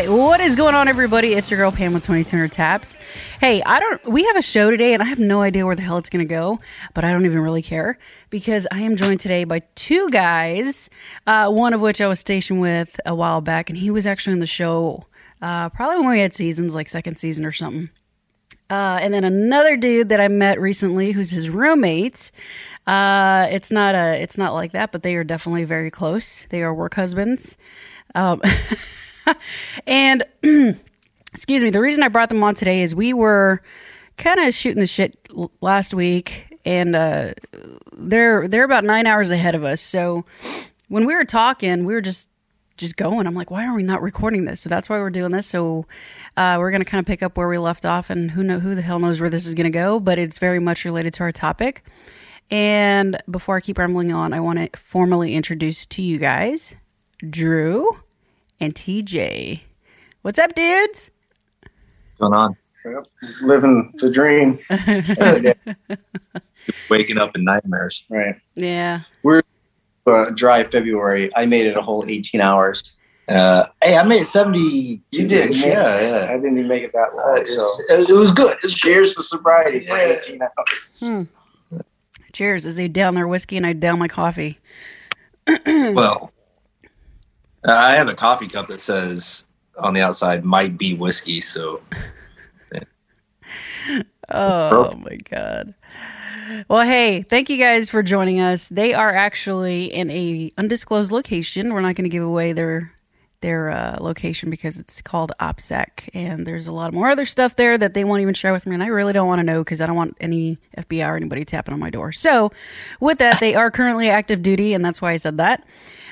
right, what is going on, everybody? It's your girl Pam with Twenty 2200 Taps. Hey, I don't. We have a show today, and I have no idea where the hell it's going to go, but I don't even really care because I am joined today by two guys. Uh, one of which I was stationed with a while back, and he was actually on the show uh, probably when we had seasons, like second season or something. Uh, and then another dude that I met recently, who's his roommate. Uh, it's not a, it's not like that, but they are definitely very close. They are work husbands. Um, and excuse me, the reason I brought them on today is we were kind of shooting the shit last week, and uh, they're they're about nine hours ahead of us. So when we were talking, we were just just going. I'm like, why are we not recording this? So that's why we're doing this. So uh, we're going to kind of pick up where we left off, and who know who the hell knows where this is going to go, but it's very much related to our topic. And before I keep rambling on, I want to formally introduce to you guys Drew and TJ. What's up, dudes? going on? Yep. Living the dream. Waking up in nightmares. Right. Yeah. We're uh, dry February. I made it a whole 18 hours. Uh, hey, I made seventy. You did, yeah, man. yeah. I didn't even make it that Uh, long. it, So it was good. It was cheers to sobriety for 18 hours. Hmm. Cheers as they down their whiskey and I down my coffee. well. Uh, I have a coffee cup that says on the outside "might be whiskey," so Oh my god. Well, hey, thank you guys for joining us. They are actually in a undisclosed location. We're not going to give away their their uh, location because it's called OPSEC, and there's a lot more other stuff there that they won't even share with me, and I really don't want to know because I don't want any FBI or anybody tapping on my door. So, with that, they are currently active duty, and that's why I said that.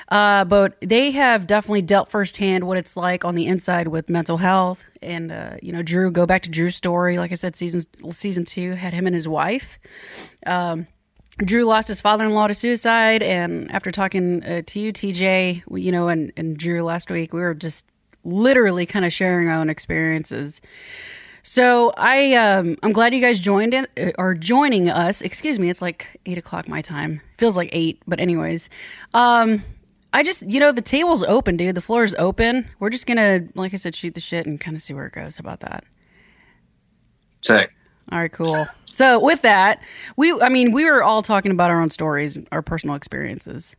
Uh, but they have definitely dealt firsthand what it's like on the inside with mental health. And uh, you know, Drew, go back to Drew's story. Like I said, season season two had him and his wife. Um, Drew lost his father-in-law to suicide, and after talking uh, to you, TJ, you know, and and Drew last week, we were just literally kind of sharing our own experiences. So I um I'm glad you guys joined in uh, are joining us. Excuse me, it's like eight o'clock my time. Feels like eight, but anyways, um I just you know the table's open, dude. The floor is open. We're just gonna like I said, shoot the shit and kind of see where it goes. How about that? Check. All right, cool. So with that, we I mean we were all talking about our own stories, our personal experiences.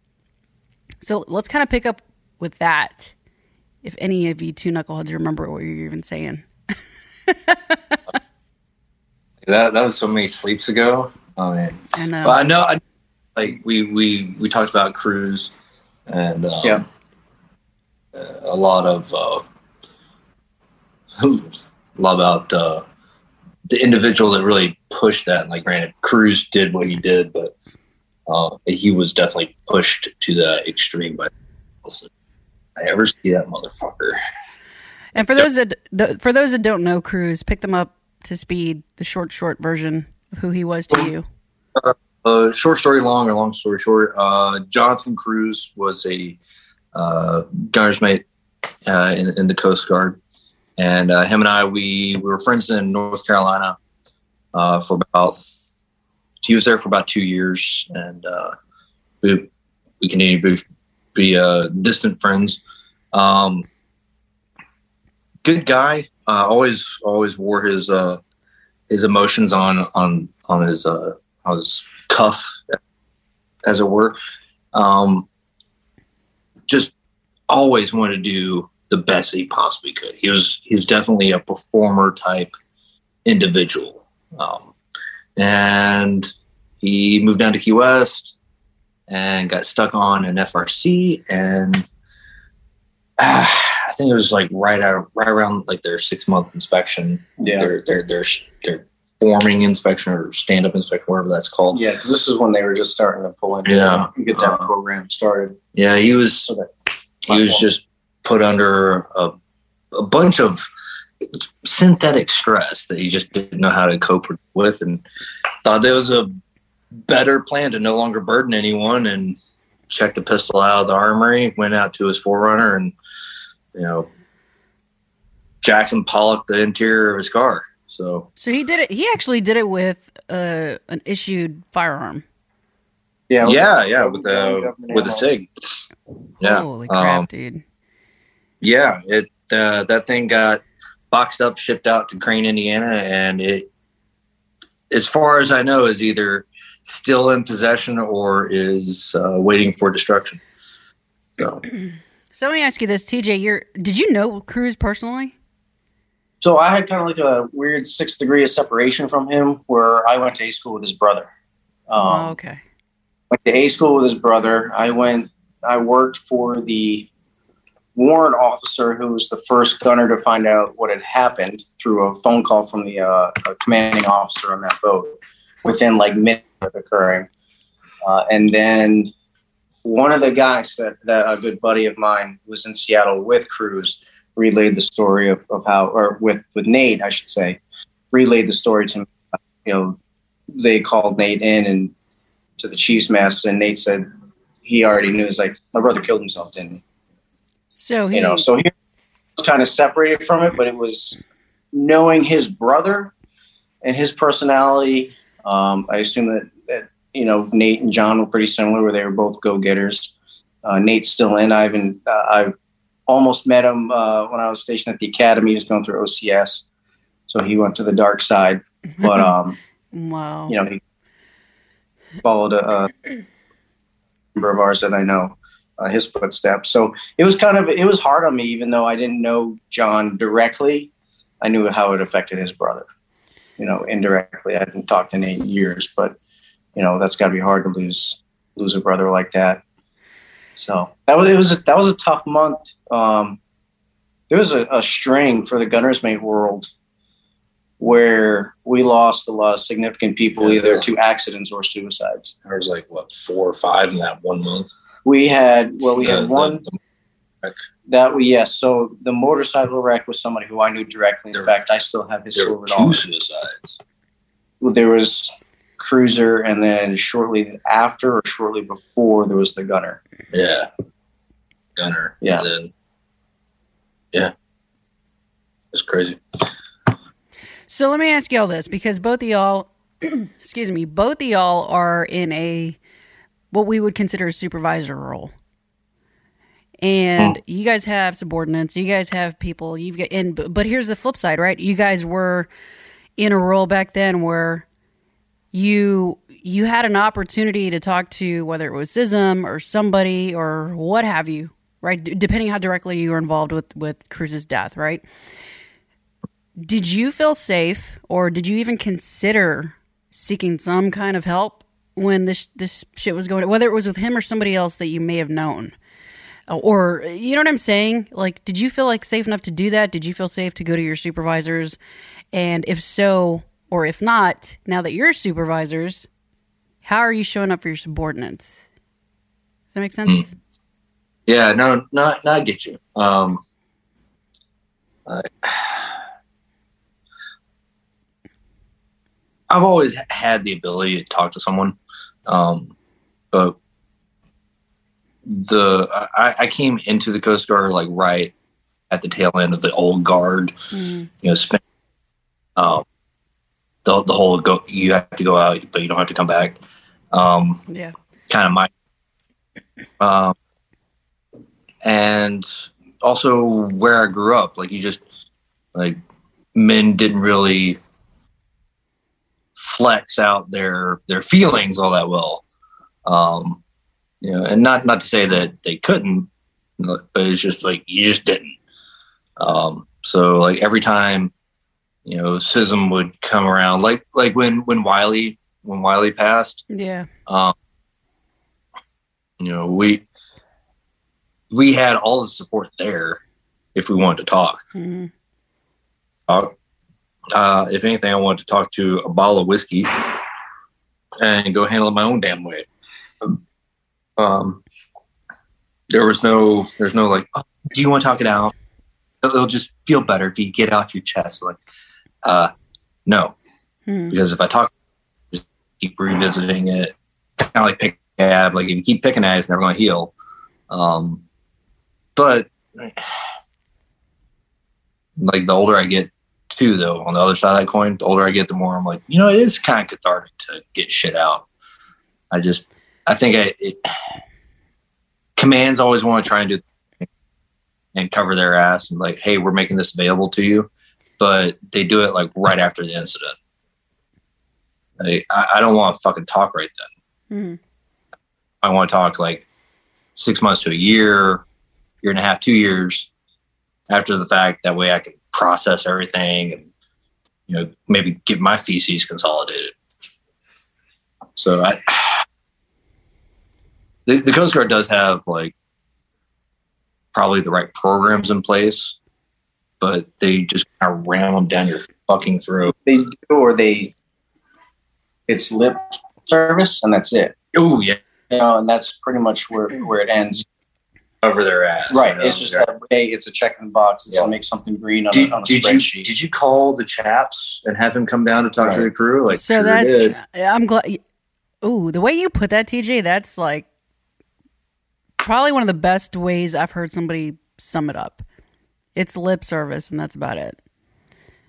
So let's kind of pick up with that. If any of you two knuckleheads remember what you're even saying. That that was so many sleeps ago. Oh man. I know. Well, I know. I, like we we we talked about Cruz, and um, Yeah. uh, a lot of uh, a lot about uh, the individual that really pushed that. Like, granted, Cruz did what he did, but uh, he was definitely pushed to the extreme by. I ever see that motherfucker? And for those that the, for those that don't know Cruz, pick them up to speed. The short, short version of who he was to you. Uh, short story long or long story short, uh, Jonathan Cruz was a uh, gunner's mate uh, in, in the Coast Guard, and uh, him and I we, we were friends in North Carolina uh, for about. He was there for about two years, and we we continued to be, be distant friends. Um, good guy. Always always wore his his emotions on on on his on his cuff, as it were. Um, just always wanted to do the best he possibly could. He was he was definitely a performer type individual, um, and he moved down to Key West and got stuck on an FRC, and ah, I think it was like right out right around like their six month inspection, Yeah. their their their their forming inspection or stand up inspection, whatever that's called. Yeah. 'cause this is when they were just starting to pull in Yeah. and get that Uh, program started. Yeah, he was So he was just put under a, a bunch of synthetic stress that he just didn't know how to cope with and thought there was a better plan to no longer burden anyone and checked a pistol out of the armory, went out to his 4Runner and you know Jackson Pollock the interior of his car. So So he did it. He actually did it with uh, an issued firearm. Yeah. yeah, yeah, with Yeah, a with a ammo. sig. Yeah. Holy crap, um, dude! Yeah, it the, that thing got boxed up, shipped out to Crane, Indiana, and it, as far as I know, is either still in possession or is uh, waiting for destruction. So, So let me ask you this, TJ. You're did you know Cruz personally? So I had kind of like a weird sixth degree of separation from him, where I went to A school with his brother. Um, oh, okay. Went to A school with his brother. I went. I worked for the warrant officer, who was the first gunner to find out what had happened through a phone call from the uh, commanding officer on that boat. Within like minutes of occurring, uh, and then one of the guys that, that a good buddy of mine was in Seattle with Cruz relayed the story of, of how, or with, with Nate, I should say, relayed the story to me. You know, they called Nate in and to the Chiefs mess, and Nate said he already knew. It's like my brother killed himself, didn't he? So he, You know, so he was kind of separated from it, but it was knowing his brother and his personality. Um, I assume that, that you know Nate and John were pretty similar, where they were both go getters. Uh, Nate's still in. I even uh, I almost met him uh, when I was stationed at the academy. He was going through OCS, so he went to the dark side. But um, wow. you know, he followed a, a member of ours that I know uh, his footsteps. So it was kind of it was hard on me, even though I didn't know John directly. I knew how it affected his brother. You know, indirectly. I hadn't talked in eight years, but you know that's got to be hard to lose lose a brother like that. So that was it was a, that was a tough month. Um, there was a, a string for the Gunners Mate world where we lost a lot of significant people either to accidents or suicides. there was like, what, four or five in that one month? We had well, we The- had the- one the- that we yes. So the motorcycle wreck was somebody who I knew directly. In There- fact, I still have his there silver were dollar. two suicides. There was Cruiser, and then shortly after or shortly before there was the Gunner. Yeah. Gunner. Yeah. And then, yeah. It's crazy. So let me ask y'all this because both of y'all, excuse me, both of y'all are in a what we would consider a supervisor role. And you guys have subordinates, you guys have people, you've got and but but here's the flip side, right? You guys were in a role back then where you you had an opportunity to talk to whether it was CISM or somebody or what have you, right? D- depending how directly you were involved with with Cruz's death, right? Did you feel safe, or did you even consider seeking some kind of help when this this shit was going? Whether it was with him or somebody else that you may have known, or you know what I'm saying? Like, did you feel like safe enough to do that? Did you feel safe to go to your supervisors? And if so, or if not, now that you're supervisors, how are you showing up for your subordinates? Does that make sense? Yeah, no, no, no I get you. Um, I, I've always had the ability to talk to someone, um, but the I, I came into the Coast Guard like right at the tail end of the old guard. Mm. You know, spent um, the the whole go. You have to go out, but you don't have to come back. Um, Yeah. kind of my um and also where I grew up like you just like men didn't really flex out their their feelings all that well um you know and not not to say that they couldn't but it's just like you just didn't um so like every time you know CISM would come around like like when when wiley when wiley passed Yeah. um, you know, we we had all the support there if we wanted to talk. hmm talk. Uh, if anything, I wanted to talk to a bottle of whiskey and go handle it my own damn way. Um, there was no, there's no like, oh, do you want to talk it out? It'll just feel better if you get off your chest. Like, uh, no, hmm because if I talk, just keep revisiting it, kind of like pick ab. Like if you keep picking at it, it's never going to heal. Um, but like the older I get, too, though, on the other side of that coin, the older I get, the more I'm like, you know, it is kind of cathartic to get shit out. I just, I think I, it, commands always want to try and do, and cover their ass and like, hey, we're making this available to you, but they do it like right after the incident. Like, I, I don't want to fucking talk right then. Mhm. I want to talk like six months to a year, year and a half, two years after the fact. That way I can process everything and, you know, maybe get my feces consolidated. So I, the, the Coast Guard does have like probably the right programs in place, but they just kind of ram them down your fucking throat. They do, or they, it's lip service, and that's it. Oh yeah, You know, and that's pretty much where where it ends. Over their ass. Right. you know? It's just that hey, it's a check in the box. It's Yeah. to make something green on, Did, a, on a did you did you call the chaps and have him come down to talk to the crew? Like so sure that's did. I'm glad. Ooh, the way you put that, TJ, that's like probably one of the best ways I've heard somebody sum it up. It's lip service, and that's about it.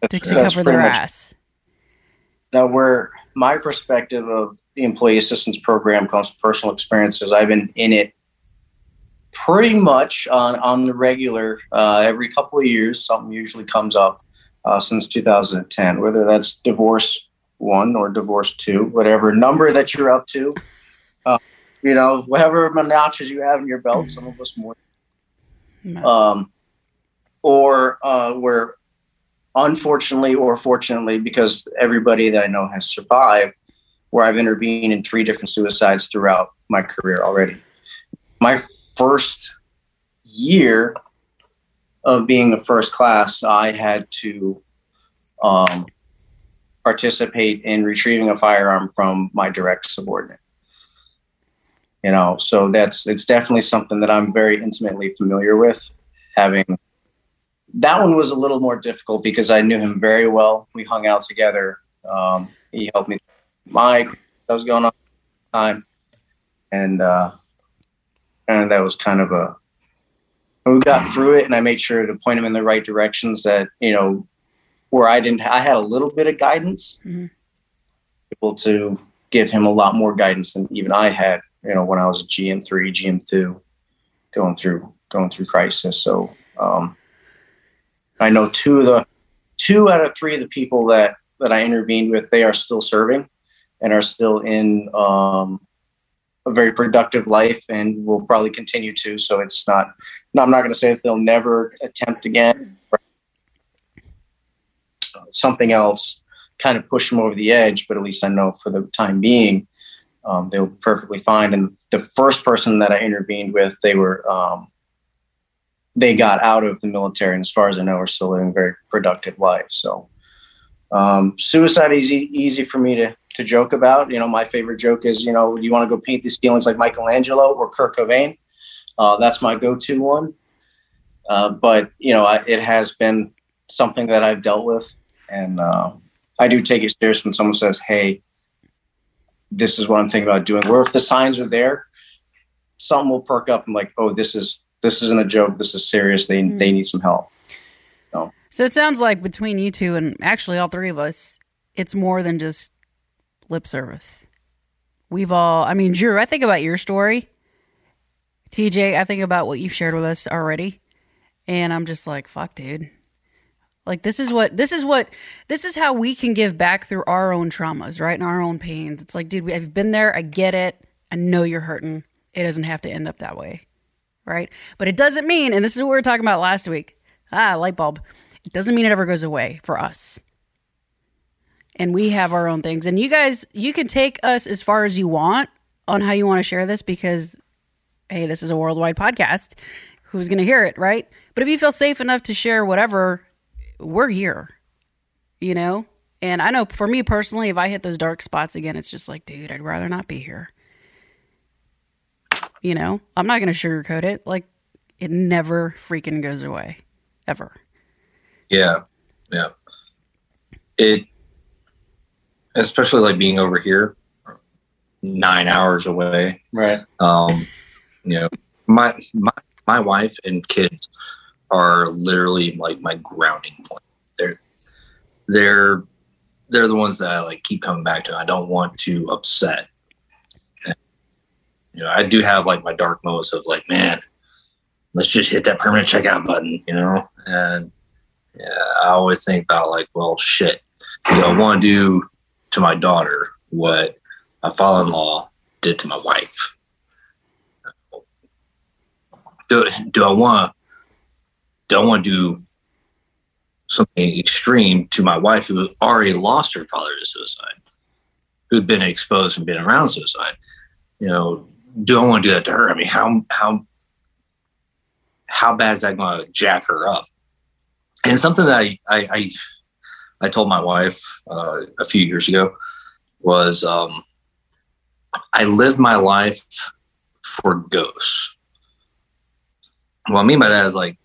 To, to cover their much- ass. Now, where my perspective of the employee assistance program comes from personal experiences, I've been in it pretty much on, on the regular uh, every couple of years. Something usually comes up uh, since 2010, whether that's divorce one or divorce two, whatever number that you're up to. Uh, you know, whatever notches you have in your belt, some of us more No. um, or uh, where unfortunately or fortunately, because everybody that I know has survived, where I've intervened in three different suicides throughout my career already. My first year of being a first class, I had to um, participate in retrieving a firearm from my direct subordinate. You know, so that's it's definitely something that I'm very intimately familiar with. Having that one was a little more difficult because I knew him very well. We hung out together. Um, he helped me. Mike, that was going on time, and uh, and that was kind of a. We got through it, and I made sure to point him in the right directions. That you know, where I didn't, I had a little bit of guidance, Mhm. able to give him a lot more guidance than even I had. You know, when I was a GM three, GM two, going through going through crisis. So um, I know two of the two out of three of the people that that I intervened with, they are still serving and are still in um, a very productive life and will probably continue to. So it's not. No, I'm not going to say that they'll never attempt again. Something else kind of push them over the edge, but at least I know for the time being, um, they were perfectly fine. And the first person that I intervened with, they were um, they got out of the military, and as far as I know, are still living a very productive life. So, um, suicide is e- easy for me to to joke about. You know, my favorite joke is, you know, you want to go paint the ceilings like Michelangelo or Kurt Cobain. Uh, that's my go-to one. Uh, but you know, I, it has been something that I've dealt with, and uh, I do take it serious when someone says, "Hey, this is what I'm thinking about doing." Where if the signs are there, some will perk up and like, "Oh, this is this isn't a joke. This is serious. They Mhm. they need some help." So it sounds like between you two and actually all three of us, it's more than just lip service. We've all, I mean, Drew, I think about your story. TJ, I think about what you've shared with us already. And I'm just like, fuck, dude. Like this is what this is what this is how we can give back through our own traumas, right? And our own pains. It's like, dude, we- I've been there. I get it. I know you're hurting. It doesn't have to end up that way, right? But it doesn't mean, and this is what we were talking about last week. Ah, light bulb. It doesn't mean it ever goes away for us. And we have our own things. And you guys, you can take us as far as you want on how you want to share this because, hey, this is a worldwide podcast. Who's going to hear it, right? But if you feel safe enough to share whatever, we're here, you know? And I know for me personally, if I hit those dark spots again, it's just like, dude, I'd rather not be here. You know, I'm not going to sugarcoat it. Like, it never freaking goes away, ever. Yeah, yeah. It, especially like being over here, nine hours away. Right. Um, you know, my my my wife and kids are literally like my grounding point. They're they're they're the ones that I like keep coming back to. I don't want to upset. You know, I do have like my dark moments of like, man, let's just hit that permanent checkout button, you know? And yeah, I always think about like, well, shit, do I want to do to my daughter what my father-in-law did to my wife? Do, do I want do I want to do something extreme to my wife who already lost her father to suicide, who'd been exposed and been around suicide? You know, do I want to do that to her? I mean, how how how bad is that going to jack her up? And something that I I, I, I told my wife uh, a few years ago was um, I live my life for ghosts. What I mean by that is like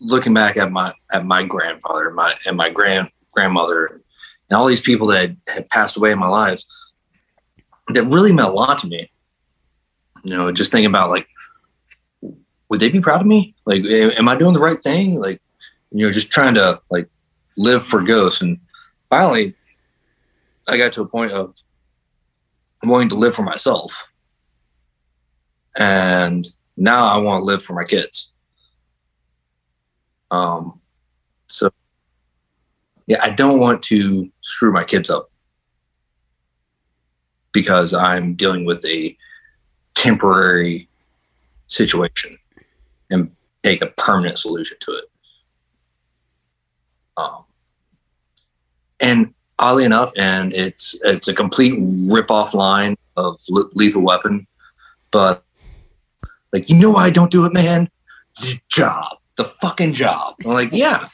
looking back at my at my grandfather, my and my grand grandmother, and all these people that had passed away in my life that really meant a lot to me. You know, just thinking about like, would they be proud of me? Like, am I doing the right thing? Like, you know, just trying to like live for ghosts. And finally, I got to a point of wanting to live for myself. And now I want to live for my kids. Um, so yeah, I don't want to screw my kids up because I'm dealing with a temporary situation and take a permanent solution to it. Um, and oddly enough, and it's it's a complete rip off line of Lethal Weapon, but like you know why I don't do it, man? The job, the fucking job. I'm like, yeah,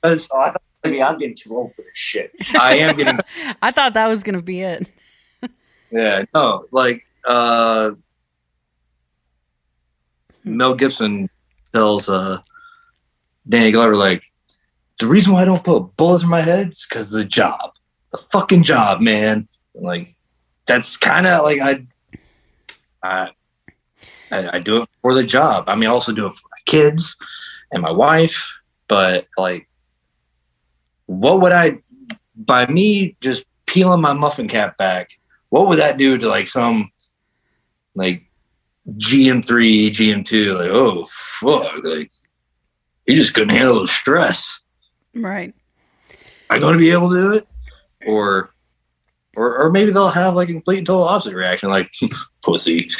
because Oh, I thought maybe I'm getting too old for this shit. I am getting I thought that was gonna be it. Yeah, no, like uh Mel Gibson tells uh Danny Glover like the reason why I don't put bullets in my head is because of the job. The fucking job, man. Like that's kinda like I I I, I do it for the job. I mean I also do it for my kids and my wife, but like what would I by me just peeling my muffin cap back what would that do to like some like GM3, GM2? Like, oh fuck, like you just couldn't handle the stress. Right. Am I going to be able to do it? Or, or, or maybe they'll have like a complete and total opposite reaction, like pussy.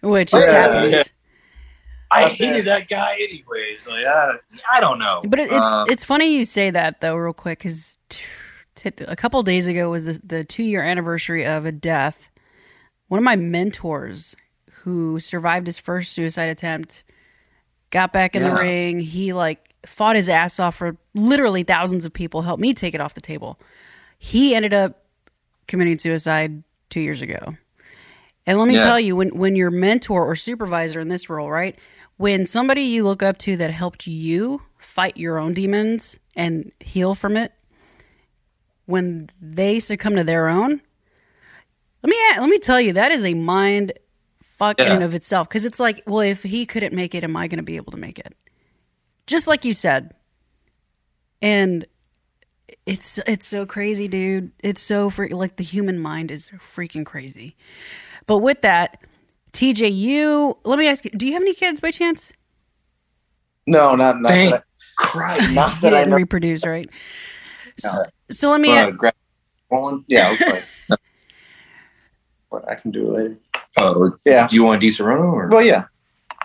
Which is Yeah, yeah. I hated that guy anyways. Like, I, I don't know. But it, it's Uh, it's funny you say that though, real quick, because a couple days ago was the, the two year anniversary of a death. One of my mentors, who survived his first suicide attempt, got back in the ring. He like fought his ass off for literally thousands of people. Helped me take it off the table. He ended up committing suicide two years ago. And let me Yeah. tell you, when when your mentor or supervisor in this role, right? When somebody you look up to that helped you fight your own demons and heal from it, when they succumb to their own, let me let me tell you, that is a mind fuck in Yeah. and of itself. Because it's like, well, if he couldn't make it, am I going to be able to make it? Just like you said, and it's it's so crazy, dude. It's so free. Like the human mind is freaking crazy. But with that, TJ, you let me ask you: Do you have any kids by chance? No, not not Thank that Christ. Not that I didn't know. reproduce, right? No. So, so let me. Uh, grab. Yeah, okay. But I can do it later. Oh, Yeah. do you want a Disaronno or? Well, yeah.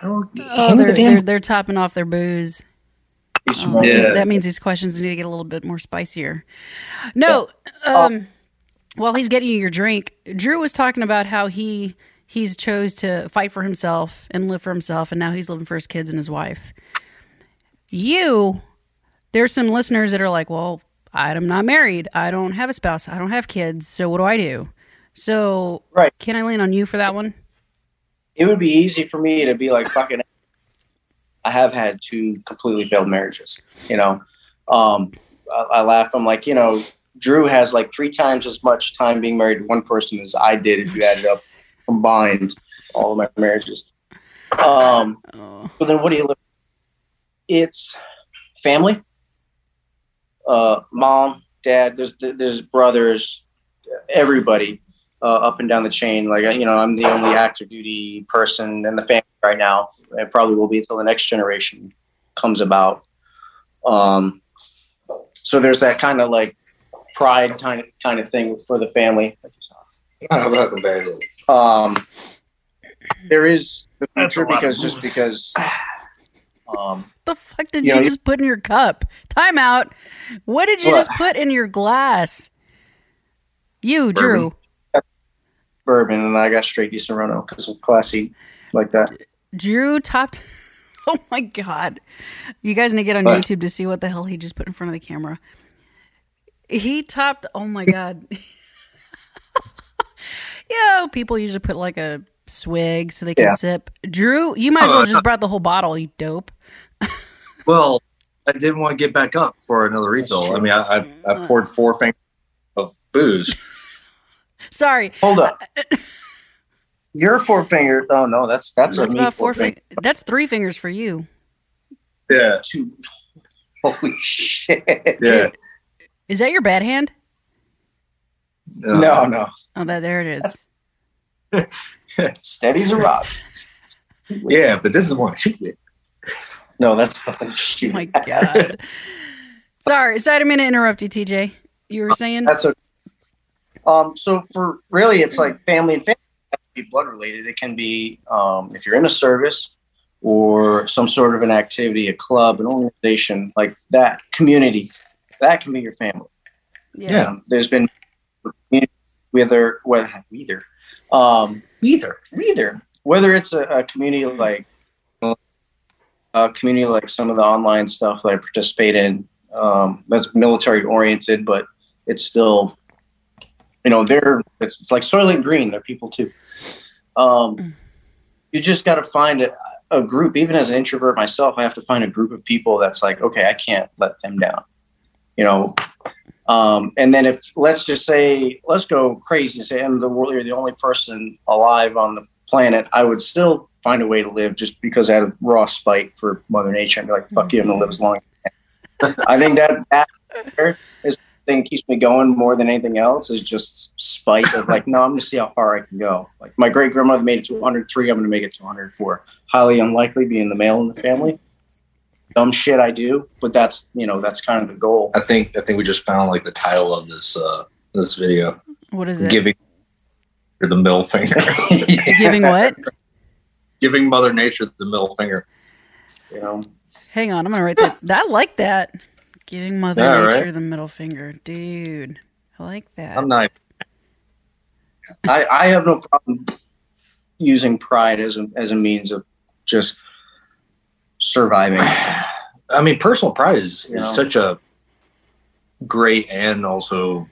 Oh, oh, they're, the damn- they're they're topping off their booze. He's Oh, Yeah. That means these questions need to get a little bit more spicier. No, um, while he's getting you your drink, Drew was talking about how he he's chose to fight for himself and live for himself, and now he's living for his kids and his wife. You, there's some listeners that are like, well, I'm not married. I don't have a spouse. I don't have kids. So what do I do? So Right. can I lean on you for that one? It would be easy for me to be like fucking. I have had two completely failed marriages. You know, um, I, I laugh. I'm like, you know, Drew has like three times as much time being married to one person as I did if you added up combined all of my marriages. Um, Oh, So then what do you look? It's family. Uh, mom, dad, there's there's brothers, everybody. Uh, up and down the chain. Like you know, I'm the only active duty person in the family right now. It probably will be until the next generation comes about. Um, so there's that kind of like pride kind of kind of thing for the family. Um, there is the That's a future because just because. Um, The fuck did You you, know, just put in your cup? Time out. What did you What? just put in your glass? You, Drew. Bourbon, and I got straight Disaronno because of classy like that. Drew topped. Oh my god! You guys need to get on What? YouTube to see what the hell he just put in front of the camera. He topped. Oh my god! yeah, people usually put like a swig so they can Yeah. sip. Drew, you might as well Uh, just brought the whole bottle. You dope. Well, I didn't want to get back up for another refill. I mean, I, I, I poured four fingers of booze. Sorry, Hold up. Your four finger. Oh no, that's that's, that's a about four. four Fing- that's three fingers for you. Yeah, Two. Holy shit! yeah. Is that your bad hand? No, no. Oh, that there it is. Steady as a rock. yeah, but this is one shoot with. No, that's fucking. Oh my god. Sorry, sorry, I didn't mean to interrupt you, TJ. You were oh, saying? That's a. Um. So for really, it's like family and family. Be blood related. It can be um, if you're in a service or some sort of an activity, a club, an organization like that, community. That can be your family. Yeah. Um, there's been whether whether either um, either either whether it's a, a community like a community like some of the online stuff that I participate in um, that's military oriented, but it's still you know they're it's, it's like Soylent Green. They're people too. Um, you just got to find a, a group. Even as an introvert myself, I have to find a group of people that's like, okay, I can't let them down. You know, um, and then if let's just say let's go crazy and say I'm the world, you're the only person alive on the planet, I would still find a way to live just because I had a raw spite for Mother Nature and be like, fuck you, I'm gonna live as long. as I can. I think that that is thing keeps me going more than anything else is just spite of like, no, I'm gonna see how far I can go. Like my great grandmother made it to 103, I'm gonna make it to 104. Highly unlikely being the male in the family. Dumb shit I do, but that's you know that's kind of the goal. I think I think we just found like the title of this uh this video. What is it? Giving the middle finger. Giving what? Giving Mother Nature the middle finger. you know Hang on, I'm gonna write that. I like that. Giving Mother Yeah, Nature right? the middle finger, dude. I like that. I'm not I, I have no problem using pride as a as a means of just surviving. I mean personal pride is, You is such a great and also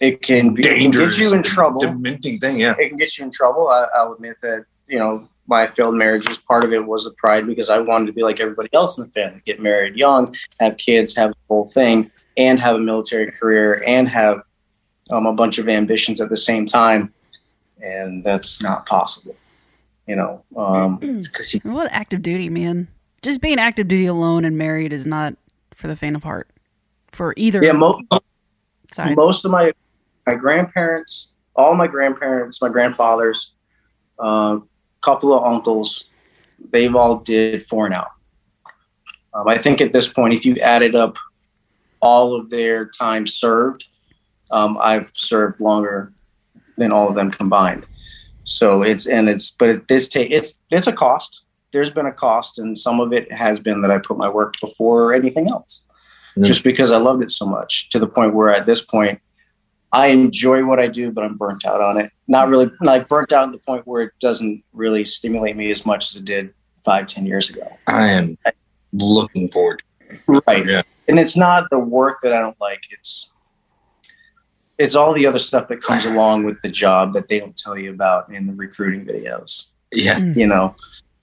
It can be it can dangerous get you in trouble. dementing thing, yeah. It can get you in trouble. I, I'll admit that you know my failed marriages. Part of it was the pride because I wanted to be like everybody else in the family, get married young, have kids, have the whole thing, and have a military career, and have um, a bunch of ambitions at the same time, and that's not possible. You know, um, Because you What active duty, man? Just being active duty alone and married is not for the faint of heart. For either yeah, mo- side. most of my my grandparents, all my grandparents, my grandfathers, uh, couple of uncles, they've all did four and out. Um, I think at this point, if you added up all of their time served, um, I've served longer than all of them combined. So it's and it's but it, this take it's it's a cost. There's been a cost, and some of it has been that I put my work before anything else Mm. just because I loved it so much to the point where at this point I enjoy what I do, but I'm burnt out on it. Not really like burnt out to the point where it doesn't really stimulate me as much as it did five, ten years ago. I am looking forward to Right. Yeah. And it's not the work that I don't like. It's it's all the other stuff that comes along with the job that they don't tell you about in the recruiting videos. Yeah. you know,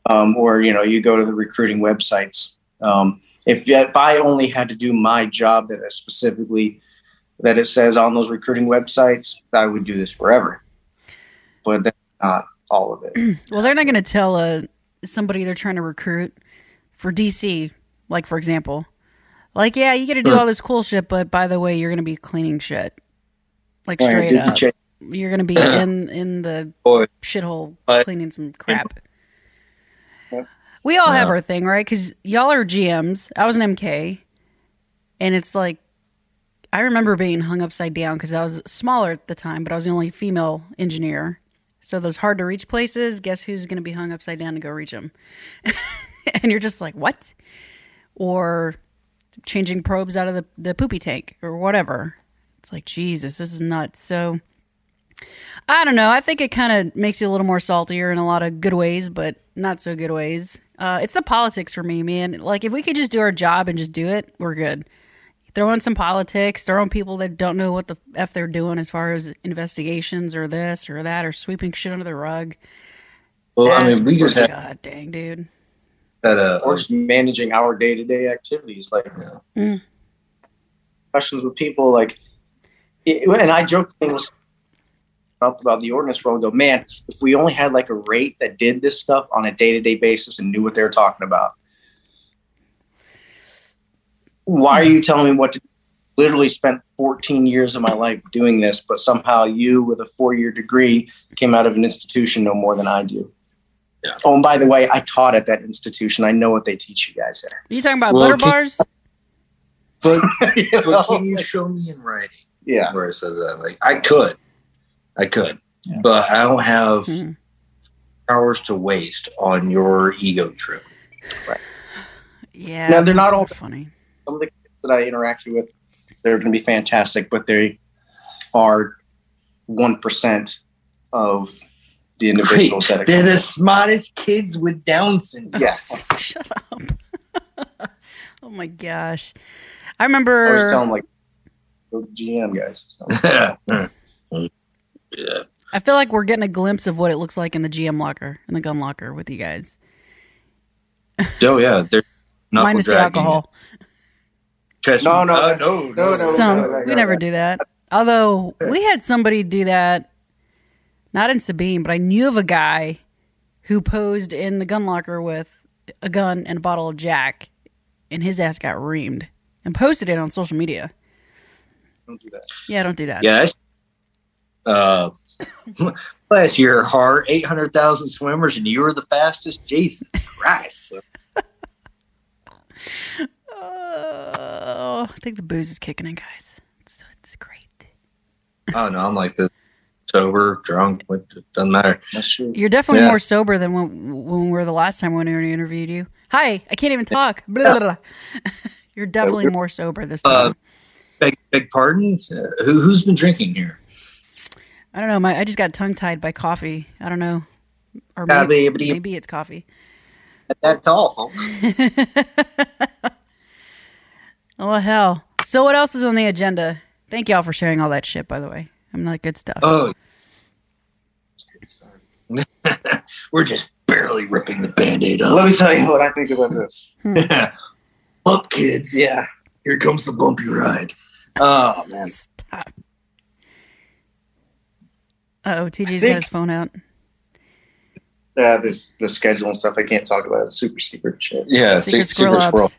um, or you know, you go to the recruiting websites. Um, if if I only had to do my job that is specifically that it says on those recruiting websites, I would do this forever. But that's not all of it. Well, they're not going to tell uh, somebody they're trying to recruit for DC, like for example, like yeah, you get to do all this cool shit, but by the way, you're going to be cleaning shit, like straight up. check- you're gonna be in in the shithole cleaning some crap. Yep. We all have our thing, right? Because y'all are GMs. I was an MK, and it's like I remember being hung upside down because I was smaller at the time, but I was the only female engineer. So those hard to reach places, guess who's going to be hung upside down to go reach them? and you're just like, what? Or changing probes out of the, the poopy tank or whatever. It's like, Jesus, this is nuts. So I don't know. I think it kind of makes you a little more saltier in a lot of good ways, but not so good ways. Uh, it's the politics for me, man. Like, if we could just do our job and just do it, we're good. Throw in some politics, throw in people that don't know what the F they're doing as far as investigations or this or that or sweeping shit under the rug. well, I mean, we just pretty- had, God dang, dude. had a, or just managing our day to day activities, like Mm. questions with people, like, it- and I joke things up about the ordnance road. Go, man, if we only had like a rate that did this stuff on a day to day basis and knew what they were talking about, why are you telling me what to? Literally spent 14 years of my life doing this, but somehow you, with a four year degree, came out of an institution no more than I do. Yeah. Oh, and by the way, I taught at that institution. I know what they teach you guys there. Are you talking about Well, butter can- bars? but, You but know? can you show me in writing yeah. where it says that? Like, I could, I could, Yeah. but I don't have Hmm. hours to waste on your ego trip. Right. Yeah. Now, they're not all- funny. Some of the kids that I interacted with, they're going to be fantastic, but they are one percent of the individuals that. They're the smartest kids with Down syndrome. Yes. Shut up. oh my gosh. I I remember. I was telling like, go GM guys. So, yeah. I feel like we're getting a glimpse of what it looks like in the GM locker, in the gun locker with you guys. Oh yeah, they're Minus the alcohol. Trust No, me. no, Uh, that's- no, no, no, Some no, no, we never do that. Although we had somebody do that, not in Sabine, but I knew of a guy who posed in the gun locker with a gun and a bottle of Jack, and his ass got reamed and posted it on social media. Don't do that. Yeah, don't do that. Yeah. that's- Uh, last year, hard eight hundred thousand swimmers, and you were the fastest. Jesus Christ I think the booze is kicking in, guys. It's, it's great. Oh no, I'm like the sober, drunk. What doesn't matter. That's true. You're definitely Yeah. more sober than when, when we were the last time when we interviewed you. Hi, I can't even talk. Blah, blah, blah. You're definitely more sober this Uh, time. Beg, beg pardon. Uh, who who's been drinking here? I don't know. My I just got tongue tied by coffee. I don't know, or Uh, maybe, maybe it's coffee. That's all, folks. Oh hell! So what else is on the agenda? Thank y'all for sharing all that shit. By the way, I'm not good stuff. Oh, we're just barely ripping the band-aid off. Let me tell you what I think about this. Up, kids. Yeah. Here comes the bumpy ride. Oh man. Stop. Uh oh, TJ's think- got his phone out. Uh, this the schedule and stuff I can't talk about. It's super secret shit. Yeah, Secret se- squirrel secret squirrel.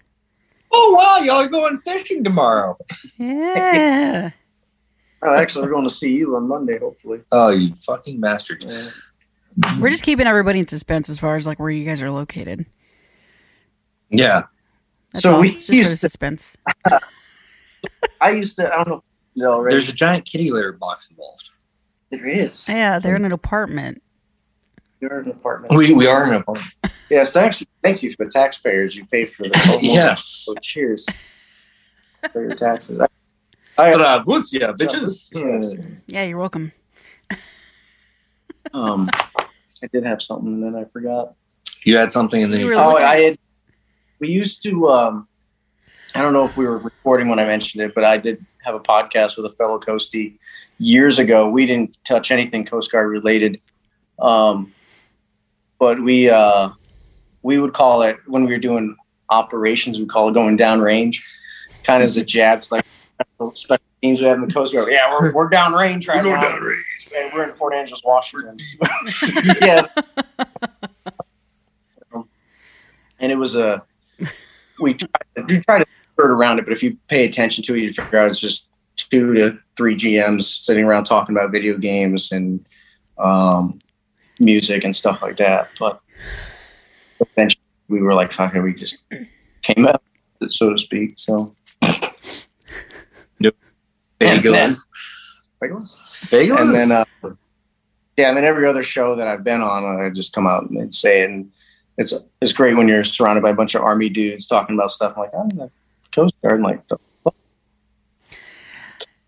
Ups. Oh wow, y'all are going fishing tomorrow. Yeah. Oh, actually, we're going to see you on Monday, hopefully. Oh, you fucking bastard. Yeah. We're just keeping everybody in suspense as far as like where you guys are located. Yeah. That's So all. we It's just for the used to- suspense. I used to. I don't know. You know already. There's a giant kitty litter box involved. there is. Yeah, they're in an apartment. You're in an apartment. We we are in a apartment. Yes, thanks. Thank you for the taxpayers. You paid for this. whole Yes. So cheers for your taxes. I, I, Trabucia, bitches. Yes. Yeah, you're welcome. Um, I did have something and then I forgot. You had something and then You you Oh, I had. We used to. Um, I don't know if we were recording when I mentioned it, but I did have a podcast with a fellow coastie years ago. We didn't touch anything Coast Guard related, um, but we uh, we would call it when we were doing operations. We call it going down range, kind of as a jab, to, like special teams we have in the Coast Guard. Yeah, we're we're down range right now. range. And we're in Port Angeles, Washington. yeah. And it was a we tried, we tried to skirt around it, but if you pay attention to it, you figure out it's just two to three GMs sitting around talking about video games and um, music and stuff like that. But eventually we were like, fuck it, we just came up, so to speak. So Bagels. Bagels. and then uh, yeah, and then every other show that I've been on, I just come out and say it. And it's it's great when you're surrounded by a bunch of army dudes talking about stuff I'm like, oh, the Coast Guard, and like, the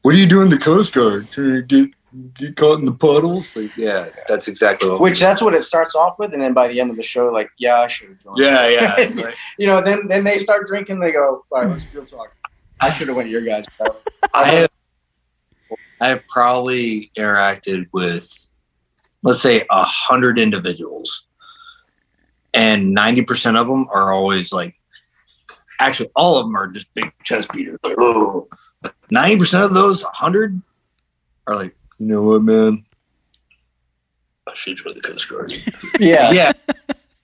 what do you do in the Coast Guard? To get get caught in the puddles? Like, yeah, that's exactly what. which that's what it starts off with, and then by the end of the show, like, yeah, I should have joined. yeah, yeah. Right. you know, then then they start drinking. They go, all right, let's real talk. I should have went to your guys' I have I have probably interacted with let's say a hundred individuals, and ninety percent of them are always like, actually, all of them are just big chest beaters. Like, oh, ninety percent of those hundred are like, you know what, man, I should join the Coast Guard. Yeah, yeah,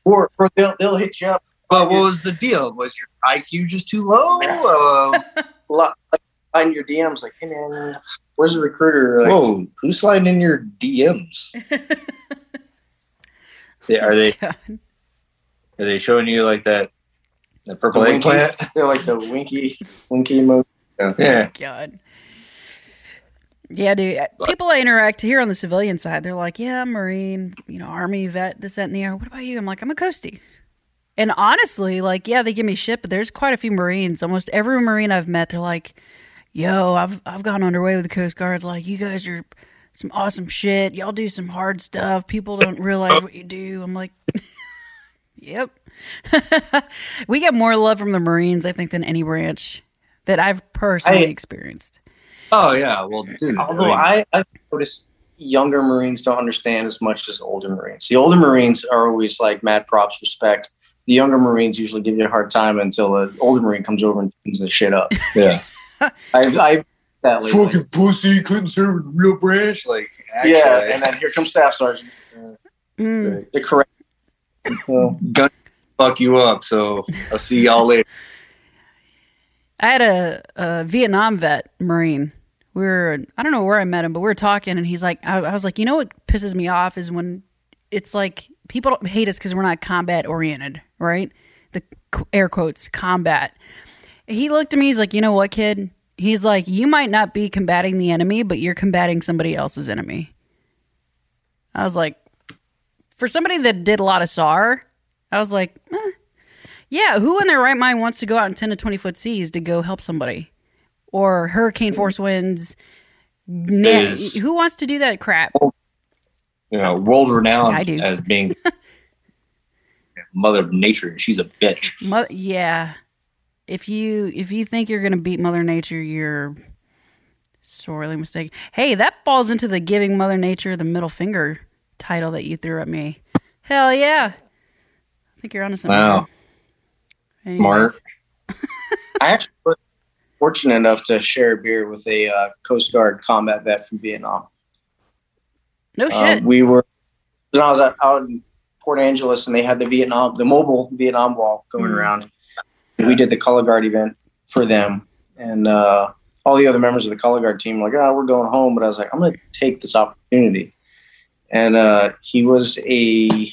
or or they'll they'll hit you up. but what was the deal? Was your IQ just too low? Uh, Find your DMs like, hey man, where's the recruiter? Like, whoa, who's sliding in your DMs? They- are they God. Are they showing you like that the the purple winky- eggplant? They're like the winky winky emoji. Yeah. God. Yeah, dude. Uh, people I interact here on the civilian side, they're like, "Yeah, Marine, you know, Army vet, this, that, and the other." What about you? I'm like, "I'm a coastie." And honestly, like, yeah, they give me shit, but there's quite a few Marines. Almost every Marine I've met, they're like, "Yo, I've I've gone underway with the Coast Guard. Like, you guys are some awesome shit. Y'all do some hard stuff. People don't realize what you do." I'm like, "Yep." we get more love from the Marines, I think, than any branch that I've personally I- experienced. Oh yeah. Well, dude. Although I mean, I, I noticed younger Marines don't understand as much as older Marines. The older Marines are always like mad props, respect. The younger Marines usually give you a hard time until the older Marine comes over and cleans the shit up. yeah. I've, I've that lately. Fucking pussy couldn't serve a real branch. Like actually, yeah, and then here comes Staff Sergeant. Mm. The correct. Well, gun fuck you up. So I'll see y'all later. I had a, a Vietnam vet Marine. We were, I don't know where I met him, but we were talking, and he's like, I, I was like, you know what pisses me off is when it's like people don't hate us because we're not combat oriented, right? The air quotes combat. He looked at me, he's like, you know what, kid? He's like, you might not be combating the enemy, but you're combating somebody else's enemy. I was like, for somebody that did a lot of SAR, I was like, eh, yeah, who in their right mind wants to go out in 10 to 20 foot seas to go help somebody? Or hurricane force winds? Na- who wants to do that crap? You know, world renowned as being mother of nature, and she's a bitch. Mo- yeah. If you if you think you're gonna beat Mother Nature, you're sorely mistaken. Hey, that falls into the giving Mother Nature the middle finger title that you threw at me. Hell yeah! I think you're onto something. Wow. Anyways. Smart. I actually was fortunate enough to share a beer with a uh, Coast Guard combat vet from Vietnam. No Um, shit. we were when I was out, out in Port Angeles, and they had the Vietnam, the mobile Vietnam wall going Mm. around. We did the color guard event for them, and uh, all the other members of the color guard team were like, "Oh, we're going home." But I was like, "I'm going to take this opportunity." And uh, he was a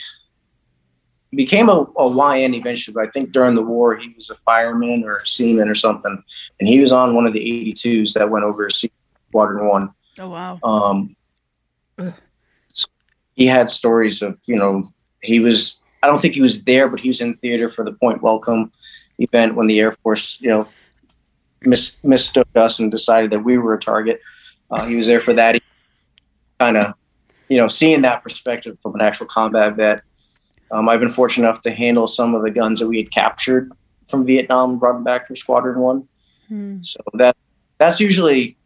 became a, a YN eventually, but I think during the war he was a fireman or a seaman or something, and he was on one of the 82s that went over Squadron One. oh wow. Um, Ugh. he had stories of you know he was I don't think he was there, but he was in theater for the Point Welcome event when the Air Force you know mis- mistook us and decided that we were a target. Uh, he was there for that. Kind of you know seeing that perspective from an actual combat vet. Um, I've been fortunate enough to handle some of the guns that we had captured from Vietnam, and brought them back from Squadron One. Hmm. So that that's usually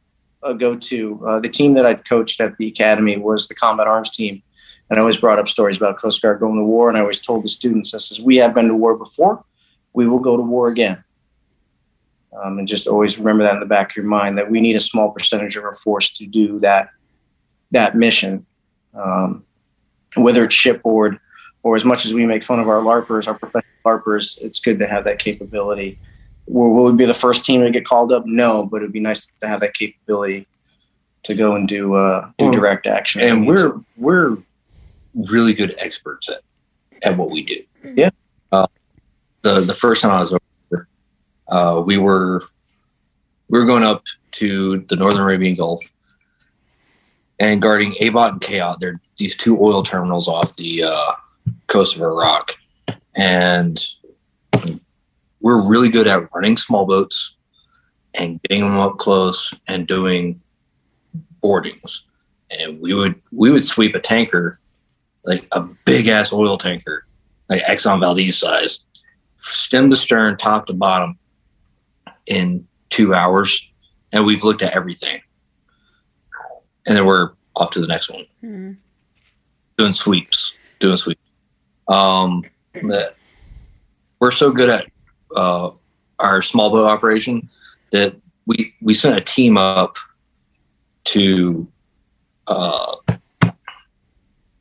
a go-to. Uh, the team that I'd coached at the academy was the combat arms team, and I always brought up stories about Coast Guard going to war. And I always told the students, "I says we have been to war before, we will go to war again." Um, and just always remember that in the back of your mind that we need a small percentage of our force to do that that mission, um, whether it's shipboard or as much as we make fun of our larpers, our professional larpers. It's good to have that capability will, will we be the first team to get called up? No, but it'd be nice to have that capability to go and do uh, do Well, direct action. and we're we're really good experts at at what we do. Yeah. Uh, the the first time I was over, uh, we were we were going up to the Northern Arabian Gulf and guarding Abot and KAAOT. They're these two oil terminals off the uh, coast of Iraq, and we're really good at running small boats and getting them up close and doing boardings. And we would we would sweep a tanker like a big ass oil tanker like exxon valdez size stem to stern top to bottom in two hours. And we've looked at everything. And then we're off to the next one. Mhm. doing sweeps doing sweeps um that we're so good at uh our small boat operation that we we sent a team up to uh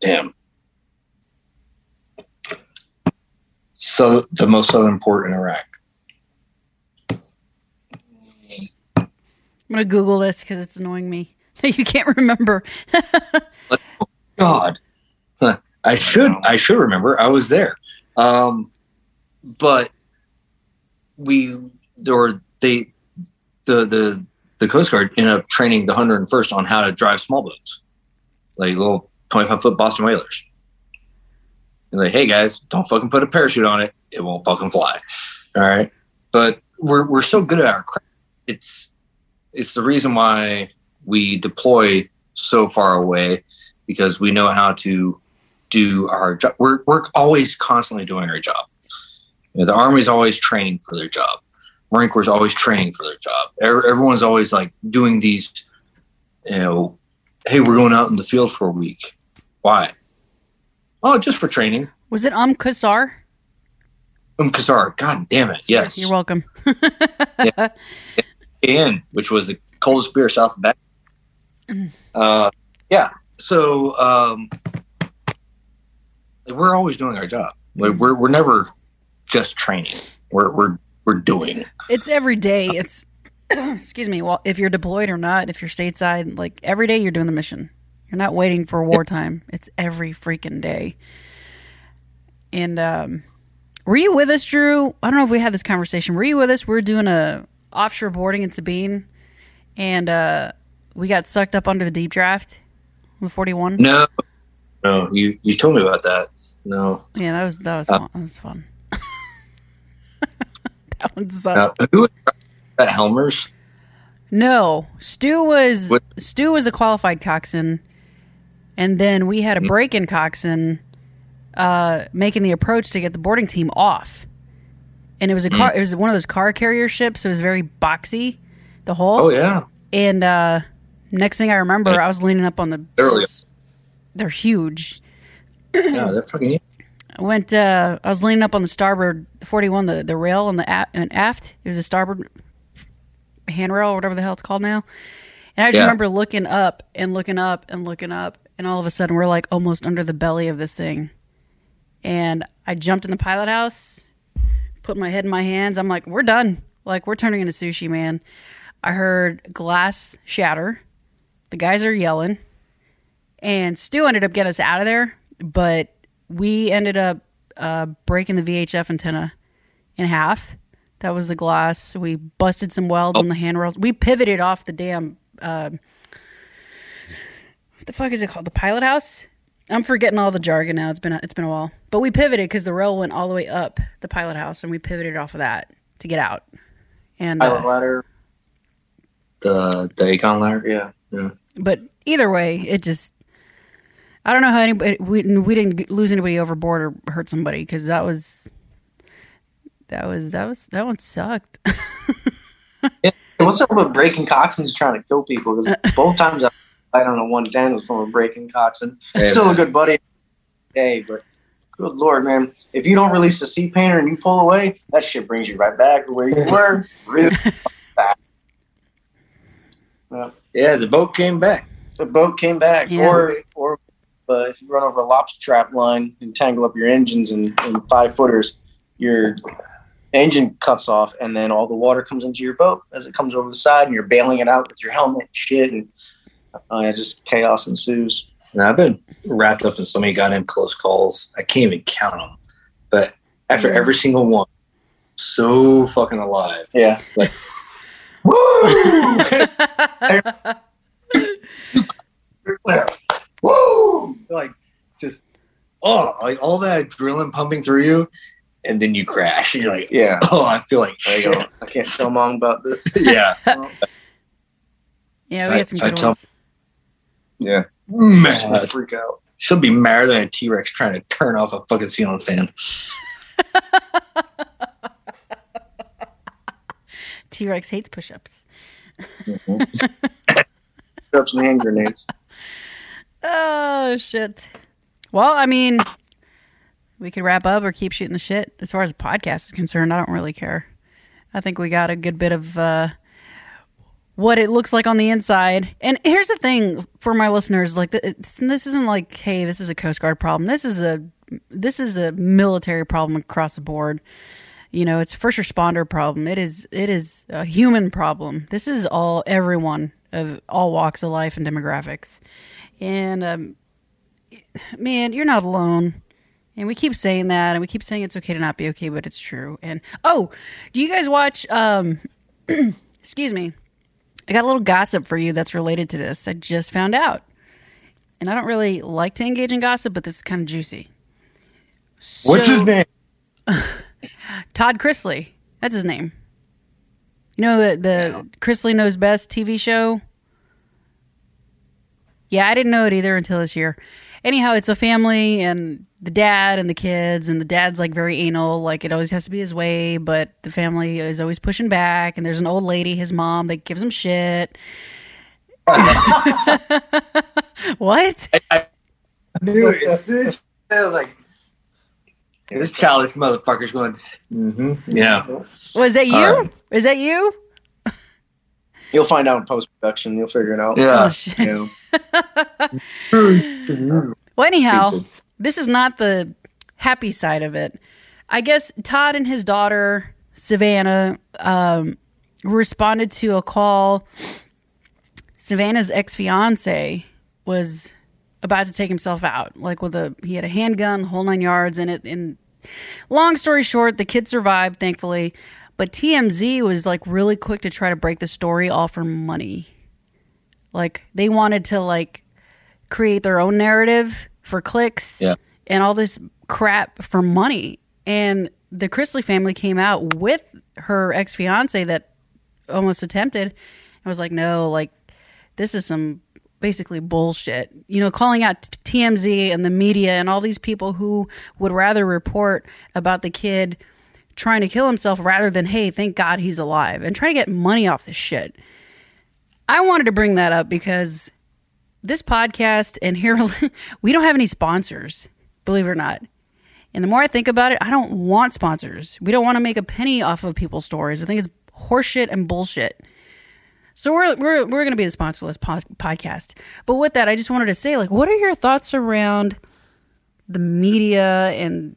damn so the most southern port in iraq I'm gonna Google this because it's annoying me that you can't remember. god Huh. I should i should remember. I was there. Um but we or they the the the coast guard ended up training the 101st on how to drive small boats. Like little 25 foot boston whalers. And like hey guys don't fucking put a parachute on it. It won't fucking fly. All right? But we're we're so good at our craft. It's it's the reason why we deploy so far away because we know how to do our job. We're, we're always constantly doing our job. You know, the Army's always training for their job. Marine Corps is always training for their job. Everyone's always like doing these, you know, hey, we're going out in the field for a week. Why? Oh, just for training. Was it Um Kasar? Um, Qasr, God damn it. Yes. You're welcome. And which was the coldest beer south of back. Uh, yeah. So um, we're always doing our job. Like, We're we're never just training. We're we're we're doing. It's every day. It's excuse me. Well, if you're deployed or not, if you're stateside, like every day you're doing the mission. You're not waiting for wartime. It's every freaking day. And um, were you with us, Drew? I don't know if we had this conversation. Were you with us? We were doing a offshore boarding in Sabine, and uh, we got sucked up under the deep draft the 41. No, no. You you told me about that. No. Yeah, that was that was Uh, fun. That was fun. that one sucked. Uh, who at Helmers? No, Stu was What- Stu was a qualified coxswain, and then we had a break-in coxswain uh, making the approach to get the boarding team off. And it was a car. It was one of those car carrier ships. So it was very boxy, the hull. Oh yeah. And uh, next thing I remember, I was leaning up on the. There we go. They're huge. Yeah, they're fucking. I went. Uh, I was leaning up on the starboard forty-one, the the rail and the a- and aft. It was a starboard handrail or whatever the hell it's called now. And I just Yeah. remember looking up and looking up and looking up, and all of a sudden we're like almost under the belly of this thing. And I jumped in the pilot house, put my head in my hands. I'm like, we're done. Like we're turning into sushi, man. I heard glass shatter. The guys are yelling, and Stu ended up getting us out of there. But we ended up uh, breaking the VHF antenna in half. That was the glass. We busted some welds on the handrails. We pivoted off the damn. Uh, what the fuck is it called? The pilot house. I'm forgetting all the jargon now. It's been a, it's been a while. But we pivoted because the rail went all the way up the pilot house, and we pivoted off of that to get out. And Pilot uh, ladder. The the Acon ladder. yeah, Yeah. but either way, it just I don't know how anybody we we didn't lose anybody overboard or hurt somebody because that was that was that was that one sucked. What's up with break-in coxswains trying to kill people? Because both times I died on a 110 was from a break-in coxswain. Hey, Still a good buddy. Hey, but good lord, man. If you don't release the sea painter and you pull away, that shit brings you right back to where you were. Really back. Yeah. Yeah, the boat came back. The boat came back. Yeah. Or or uh, if you run over a lobster trap line and tangle up your engines and, in five footers, you're engine cuts off, and then all the water comes into your boat as it comes over the side, and you're bailing it out with your helmet and shit, and uh, just chaos ensues. And I've been wrapped up in so many goddamn close calls. I can't even count them. But after every single one, so fucking alive. Yeah, Woo! Woo! Like just oh, like all that adrenaline pumping through you, and then you crash, and you're like, yeah. oh, I feel like There shit. go. I can't tell mom about this. yeah, Yeah, we I- had some I good tell- ones. Yeah, mad. freak out. She'll be madder than a T Rex trying to turn off a fucking ceiling fan. T Rex hates push ups. Up some hand grenades. Oh shit. Well, I mean, we could wrap up or keep shooting the shit. As far as the podcast is concerned, I don't really care. I think we got a good bit of uh, what it looks like on the inside. And here's the thing for my listeners: like, this isn't like, hey, this is a Coast Guard problem. This is a this is a military problem across the board. You know, it's a first responder problem. It is it is a human problem. This is all everyone of all walks of life and demographics. And um, man, you're not alone. And we keep saying that, and we keep saying it's okay to not be okay, but it's true. And oh, do you guys watch? Um, excuse me, I got a little gossip for you that's related to this. I just found out, and I don't really like to engage in gossip, but this is kind of juicy. What's his name? Todd Chrisley. That's his name. You know the the Chrisley Knows Best TV show? Yeah, I didn't know it either until this year. Anyhow, it's a family and the dad and the kids, and the dad's like very anal, like it always has to be his way, but the family is always pushing back. And there's an old lady, his mom, that gives him shit. what? I knew it. As soon as I was like, this childish motherfucker's going, mm-hmm. Yeah. Was that you? All right. Is that you? You'll find out in post production. You'll figure it out. Oh Yeah. shit. Well, anyhow, this is not the happy side of it. I guess Todd and his daughter Savannah um, responded to a call. Savannah's ex fiance was about to take himself out, like with a he had a handgun, the whole nine yards, and it. And long story short, the kid survived, thankfully. But TMZ was like really quick to try to break the story all for money. Like they wanted to like create their own narrative for clicks Yeah. and all this crap for money. And the Chrisley family came out with her ex fiance that almost attempted and was like, no, like, this is some basically bullshit. You know, calling out TMZ and the media and all these people who would rather report about the kid trying to kill himself rather than, hey, thank God he's alive and trying to get money off this shit. I wanted to bring that up because this podcast and here we don't have any sponsors, believe it or not. And the more I think about it, I don't want sponsors. We don't want to make a penny off of people's stories. I think it's horseshit and bullshit. So we're we're we're going to be the sponsorless pod- podcast. But with that, I just wanted to say, like, what are your thoughts around the media and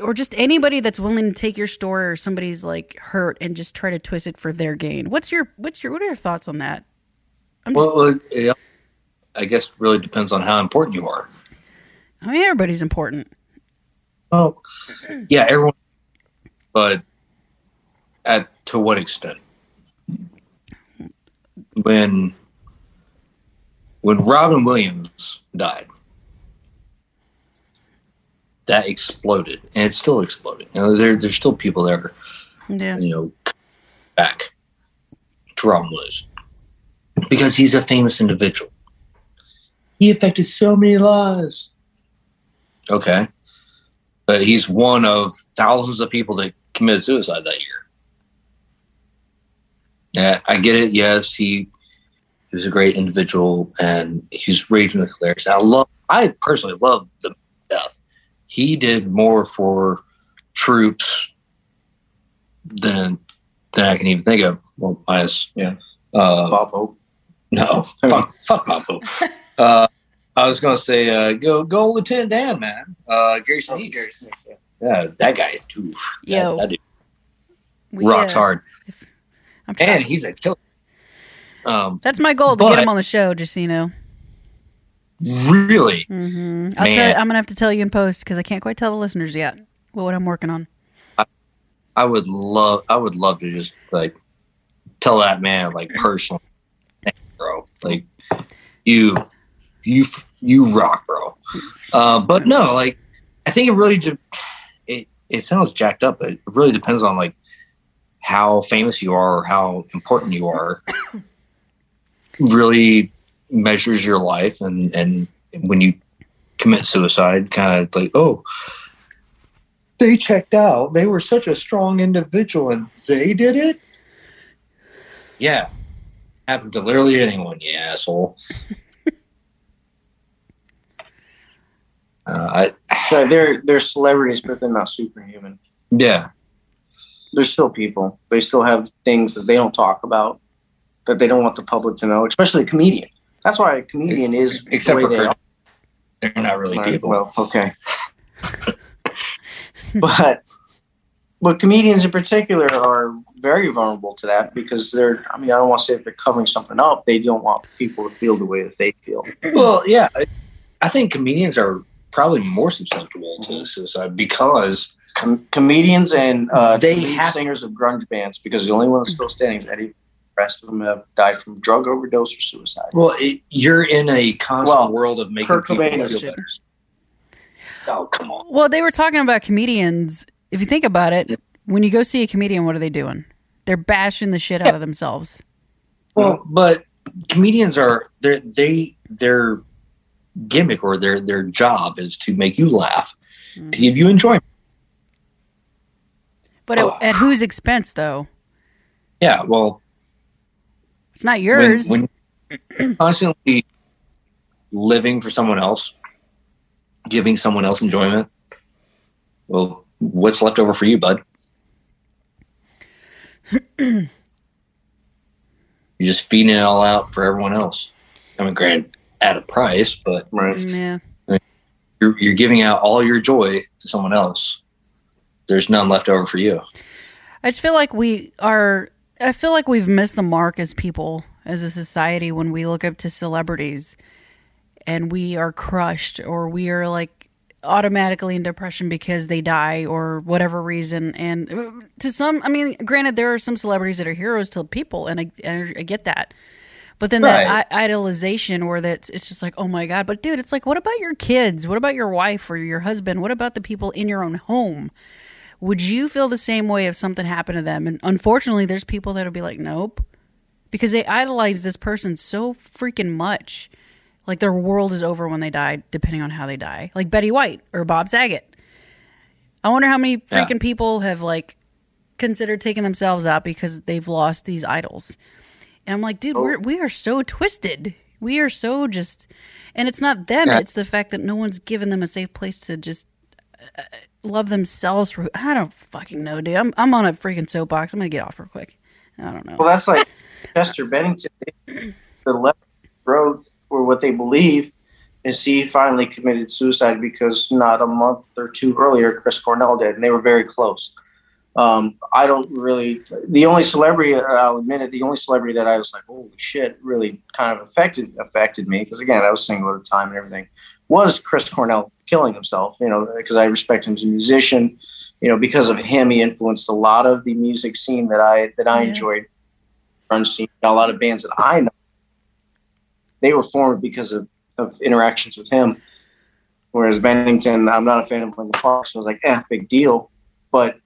or just anybody that's willing to take your story or somebody's like hurt and just try to twist it for their gain? What's your what's your what are your thoughts on that? I'm just, Well, yeah, I guess really depends on how important you are. I mean, everybody's important. Oh, yeah, everyone, but at to what extent? When when Robin Williams died, that exploded, and it's still exploding. You know, there there's still people there, Yeah. you know, back to Robin Williams because he's a famous individual. He affected so many lives. Okay but he's one of thousands of people that committed suicide that year. Yeah, I get it. Yes, he he was a great individual, and he's raging with lyrics. I love. I personally love the. He did more for troops than than I can even think of. Well, minus Yeah. uh, Bob Hope. no, fuck, fuck Bob Hope. Uh, I was gonna say, uh, go, go, Lieutenant Dan, man. Uh, Gary Sinise. Yeah, that guy too. Yeah, That, that. We, rocks uh, hard, I'm and he's a killer. Um, that's my goal to get him on the show. Just so you know, really, I'll Man. Tell, I'm gonna have to tell you in post because I can't quite tell the listeners yet what, I'm working on. I would love, I would love to just like tell that man like personally, bro. Like you, you, you rock, bro. Uh, but no, like I think it really, de- it it sounds jacked up, but it really depends on like how famous you are or how important you are. really measures your life, and and when you commit suicide, kind of like oh they checked out. They were such a strong individual and they did it? Yeah. Happened to literally anyone, you asshole. uh, I, So they're they're celebrities, but they're not superhuman. yeah. They're still people. They still have things that they don't talk about that they don't want the public to know, especially a comedian. That's why a comedian is the Except way for they're They're not really Right, people. Well, okay. but but comedians in particular are very vulnerable to that because they're I mean, I don't want to say that they're covering something up. They don't want people to feel the way that they feel. Well, yeah. I- I think comedians are probably more susceptible to suicide because Com- comedians and uh, They have- singers of grunge bands because the only one that's still standing is Eddie. The rest of them have died from drug overdose or suicide. well, it, you're in a constant Well, world of making Kurt people Cobain feel better. Oh, come on. Well, they were talking about comedians. If you think about it, when you go see a comedian, what are they doing? They're bashing the shit out of themselves. Well, but comedians are they they their gimmick or their their job is to make you laugh, mm. to give you enjoyment. But Oh. at, at whose expense, though? Yeah, well, It's not yours. when you're constantly living for someone else, giving someone else enjoyment, well, what's left over for you, bud? You're just feeding it all out for everyone else. I mean, granted, at a price, but Right. yeah. you're, you're giving out all your joy to someone else. There's none left over for you. I just feel like we are. I feel like we've missed the mark as people, as a society, when we look up to celebrities, and we are crushed, or we are like automatically in depression because they die or whatever reason. And uh, to some, I mean, granted, there are some celebrities that are heroes to people, and I, I, get that. But then that Right. I- idolization, where that's it's just like, oh my god! But dude, it's like, what about your kids? What about your wife or your husband? What about the people in your own home? Would you feel the same way if something happened to them? And unfortunately, there's people that'll be like, nope, because they idolize this person so freaking much. Like their world is over when they die, depending on how they die. Like Betty White or Bob Saget. I wonder how many Yeah. freaking people have like considered taking themselves out because they've lost these idols. And I'm like, dude, oh. we're we are so twisted. We are so just, and it's not them. Yeah. It's the fact that no one's given them a safe place to just love themselves. For I don't fucking know, dude. I'm I'm on a freaking soapbox. I'm gonna get off real quick. I don't know. Well, that's like Chester Bennington. The left road for what they believe is he finally committed suicide because not a month or two earlier, Chris Cornell did, and they were very close. Um, I don't really. The only celebrity I'll admit it. The only celebrity that I was like, "Holy shit!" really kind of affected affected me because again, I was single at the time and everything. Was Chris Cornell killing himself? You know, because I respect him as a musician. You know, because of him, he influenced a lot of the music scene that I that I Yeah. enjoyed. Grunge scene, a lot of bands that I know, they were formed because of, of interactions with him. Whereas Bennington, I'm not a fan of Linkin Park, so I was like, eh, big deal. But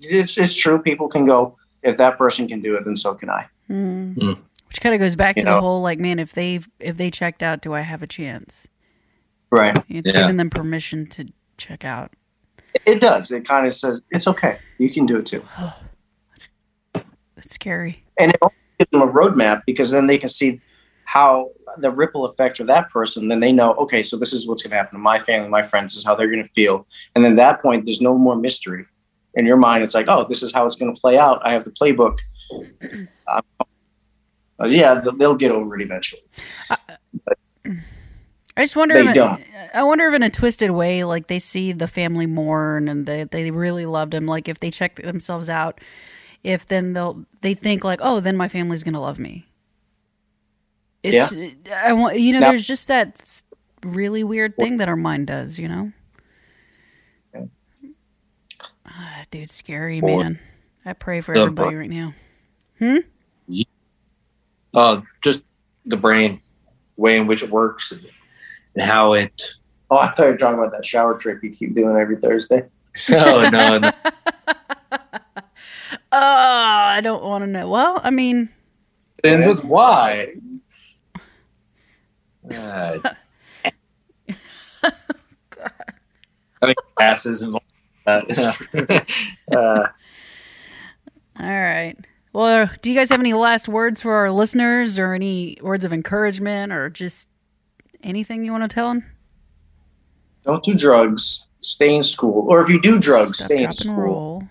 it's, it's true. People can go, if that person can do it, then so can I. Mm. Mm. Which kind of goes back You to the whole like, man, if they if they checked out, do I have a chance? Right. It's Yeah. giving them permission to check out. It does. It kind of says, it's okay. You can do it too. That's scary. And it also gives them a roadmap because then they can see how the ripple effect of that person. Then they know, okay, so this is what's going to happen to my family, my friends, this is how they're going to feel. And then at that point, there's no more mystery. In your mind, it's like, oh, this is how it's going to play out. I have the playbook. Uh, yeah, they'll, they'll get over it eventually. I just wonder. They if, don't. I wonder if in a twisted way, like they see the family mourn and they they really loved him. Like if they check themselves out, if then they'll they think like, oh, then my family's gonna love me. It's I want you know, Now- there's just that really weird thing that our mind does, you know. Yeah. Ah, dude, scary Or- man. I pray for everybody br- right now. Uh, just the brain, way in which it works, and, and how it. Oh, I thought you were talking about that shower trick you keep doing every Thursday. No, no, no. Oh, I don't want to know. Well, I mean, Depends with why. Uh, I mean, passes and uh, uh, all right. Well, do you guys have any last words for our listeners, or any words of encouragement, or just anything you want to tell them? Don't do drugs. Stay in school. Or if you do drugs, Stop, stay in school.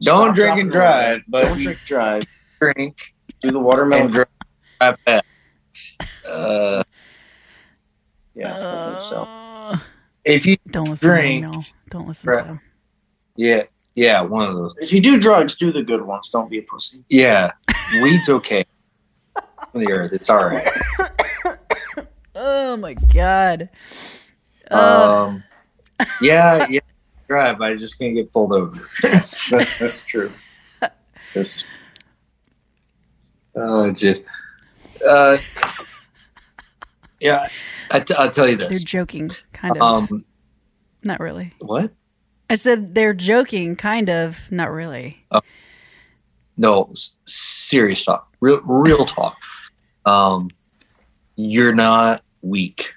don't Stop, drink drop, and roll. drive, but Don't drink, drive. drink Do the and watermelon. drive. Uh, Yeah, that's what I think so. Uh, if you don't listen Drink. to them. No. Don't listen Right. to them. yeah yeah one of those If you do drugs, do the good ones. Don't be a pussy. yeah weed's okay on the earth it's all right Oh my god. Uh, um yeah yeah drive I just can't get pulled over that's, that's, that's true. That's, oh just uh yeah I t- I'll tell you this. they're joking, kind of. um not really. what I said they're joking, kind of. Not really. no serious talk real real talk um you're not weak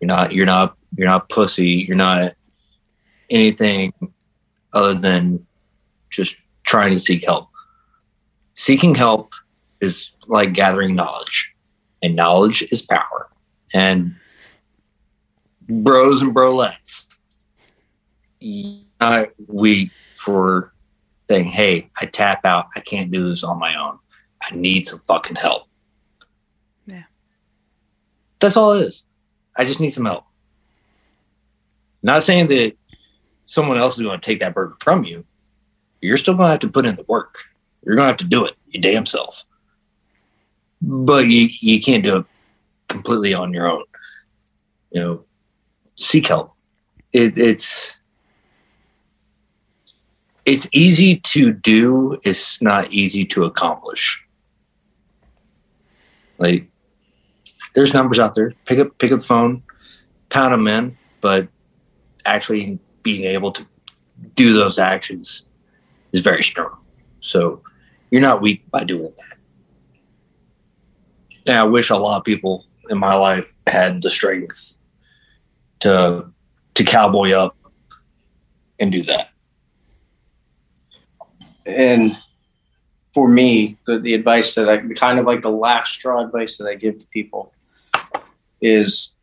you're not you're not you're not pussy you're not anything other than just trying to seek help seeking help is like gathering knowledge and knowledge is power and bros and brolettes not weak for saying, "Hey, I tap out. I can't do this on my own. I need some fucking help." That's all it is. I just need some help. Not saying that someone else is going to take that burden from you. You're still going to have to put in the work. You're going to have to do it your damn self. But you you can't do it completely on your own. You know, seek help. It, it's it's easy to do it's not easy to accomplish like there's numbers out there. Pick up pick up the phone pound them in but actually being able to do those actions is very strong. So you're not weak by doing that. And i wish a lot of people in my life had the strength to to cowboy up and do that. And for me, the, the advice that I kind of like the last straw advice that I give to people is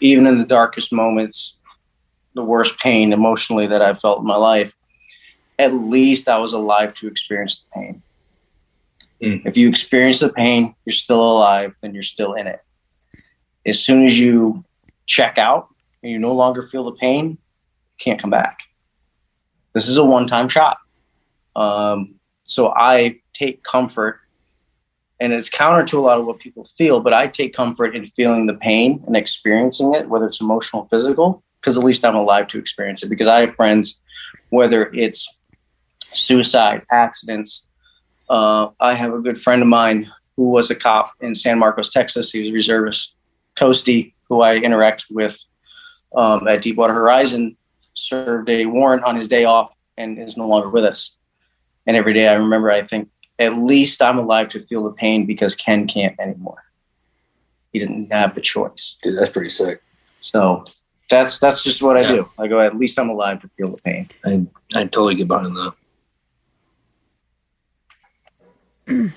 even in the darkest moments, the worst pain emotionally that I've felt in my life, at least I was alive to experience the pain. Mm. If you experience the pain, you're still alive, then you're still in it. As soon as you check out and you no longer feel the pain, you can't come back. This is a one time shot. Um, so I take comfort, and it's counter to a lot of what people feel, but I take comfort in feeling the pain and experiencing it, whether it's emotional, physical, because at least I'm alive to experience it. Because I have friends, whether it's suicide, accidents. Uh, I have a good friend of mine who was a cop in San Marcos, Texas. He was a reservist. Coasty, who I interacted with um, at Deepwater Horizon, served a warrant on his day off and is no longer with us. And every day I remember, I think, at least I'm alive to feel the pain because Ken can't anymore. He didn't have the choice. Dude, that's pretty sick. So that's that's just what I do. I go, at least I'm alive to feel the pain. I I totally get behind that.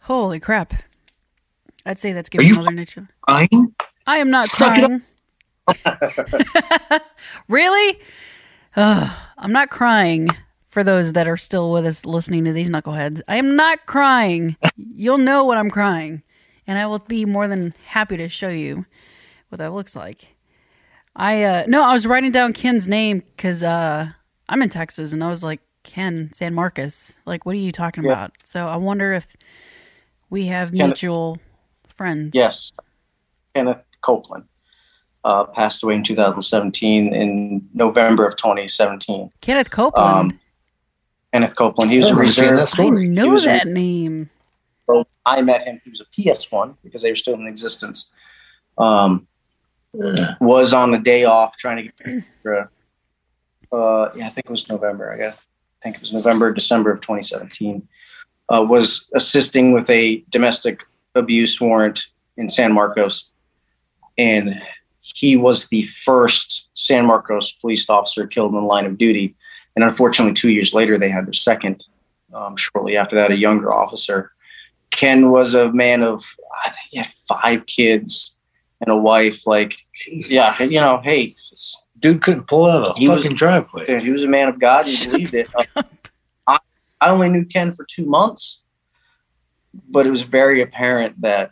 Holy crap. I'd say that's giving Mother Nature. Fine. I am not Suck crying. really? Ugh, I'm not crying for those that are still with us listening to these knuckleheads. I am not crying. You'll know when I'm crying. And I will be more than happy to show you what that looks like. I uh no, I was writing down Ken's name because uh I'm in Texas, and I was like, Ken, San Marcos. Like, what are you talking Yeah. about? So I wonder if we have Ken- mutual friends. Yes, Kenneth Copeland uh, passed away in 2017 in November of 2017. Kenneth Copeland. Um, Kenneth Copeland, he was I a remember seeing reserve. I know was a- that name. So I met him. He was a PS1 because they were still in existence. Um, Yeah. was on the day off trying to get. Uh, yeah, I think it was November. I guess. I think it was November, December of 2017. Uh, was assisting with a domestic abuse warrant in San Marcos, and he was the first San Marcos police officer killed in the line of duty. And unfortunately, two years later, they had their second. Um, shortly after that, a younger officer. Ken was a man of, I think he had five kids and a wife. Like, Jesus. yeah, you know, hey, Dude couldn't pull out of a He was- fucking driveway. he was a man of God. He believed it. Uh, I, I only knew Ken for two months, but it was very apparent that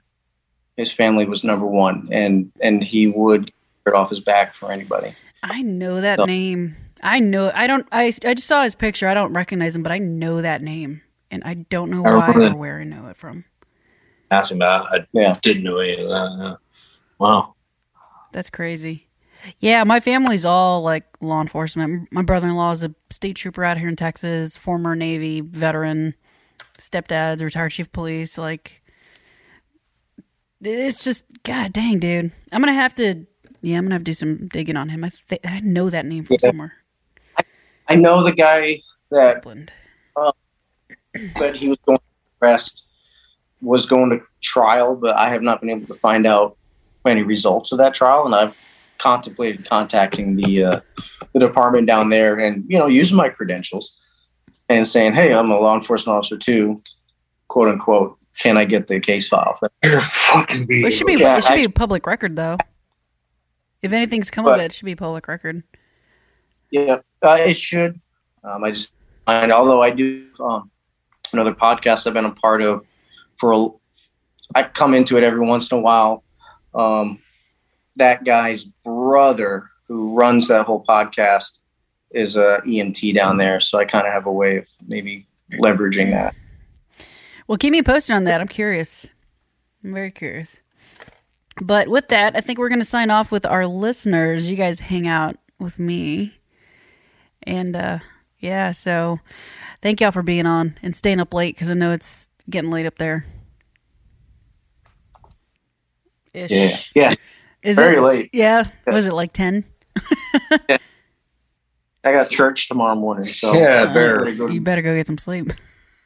his family was number one, and and he would get it off his back for anybody. I know that So- name. I know. I don't. I I just saw his picture. I don't recognize him, but I know that name, and I don't know I why or where I know it from. Asked him about. I Yeah. didn't know any of that. Wow. That's crazy. Yeah, my family's all like law enforcement. My brother-in-law is a state trooper out here in Texas, former Navy veteran. Stepdad's retired chief of police. Like, it's just god dang, dude. I'm gonna have to. Yeah, I'm gonna have to do some digging on him. I th- I know that name from Yeah. somewhere. I know the guy that Copeland. that he was going to arrest was going to trial, but I have not been able to find out any results of that trial, and I've contemplated contacting the uh, the department down there and you know using my credentials and saying, "Hey, I'm a law enforcement officer too," quote unquote. Can I get the case file? You're fucking being. It should be. Yeah, it should I- be a public record, though. If anything's come of it, it should be public record. Yeah, uh, it should. Um, I just, and although I do um, another podcast I've been a part of for, a, I come into it every once in a while. Um, that guy's brother, who runs that whole podcast, is a EMT down there, so I kind of have a way of maybe leveraging that. Well, keep me posted on that. I'm curious. I'm very curious. But with that, I think we're going to sign off with our listeners. You guys hang out with me. And uh yeah, so thank y'all for being on and staying up late because I know it's getting late up there. Ish. Yeah, yeah, Is very it? late. Yeah. Was it like 10? I got church tomorrow morning, so Yeah, Uh, bear. you better go get some sleep.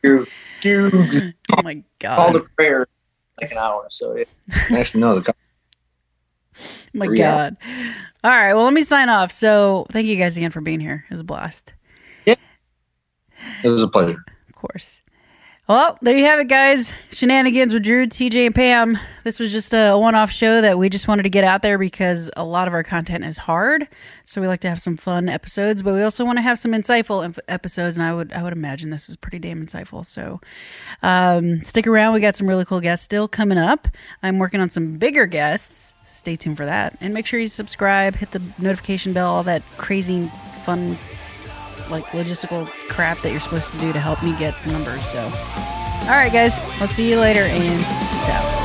Dude, dude. oh my god. call god. to prayer like an hour. So yeah. Actually, no. The my three god. All right, well let me sign off. So thank you guys again for being here. It was a blast. Yeah. it was a pleasure. Of course. Well, there you have it, guys. Shenanigans with Drew, TJ, and Pam. This was just a one off show that we just wanted to get out there because a lot of our content is hard. So we like to have some fun episodes, but we also want to have some insightful inf- episodes. And I would, I would imagine this was pretty damn insightful. So um, stick around. We got some really cool guests still coming up. I'm working on some bigger guests. Stay tuned for that. And make sure you subscribe, hit the notification bell, all that crazy fun like logistical crap that you're supposed to do to help me get some numbers. So, all right, guys, I'll see you later and peace out.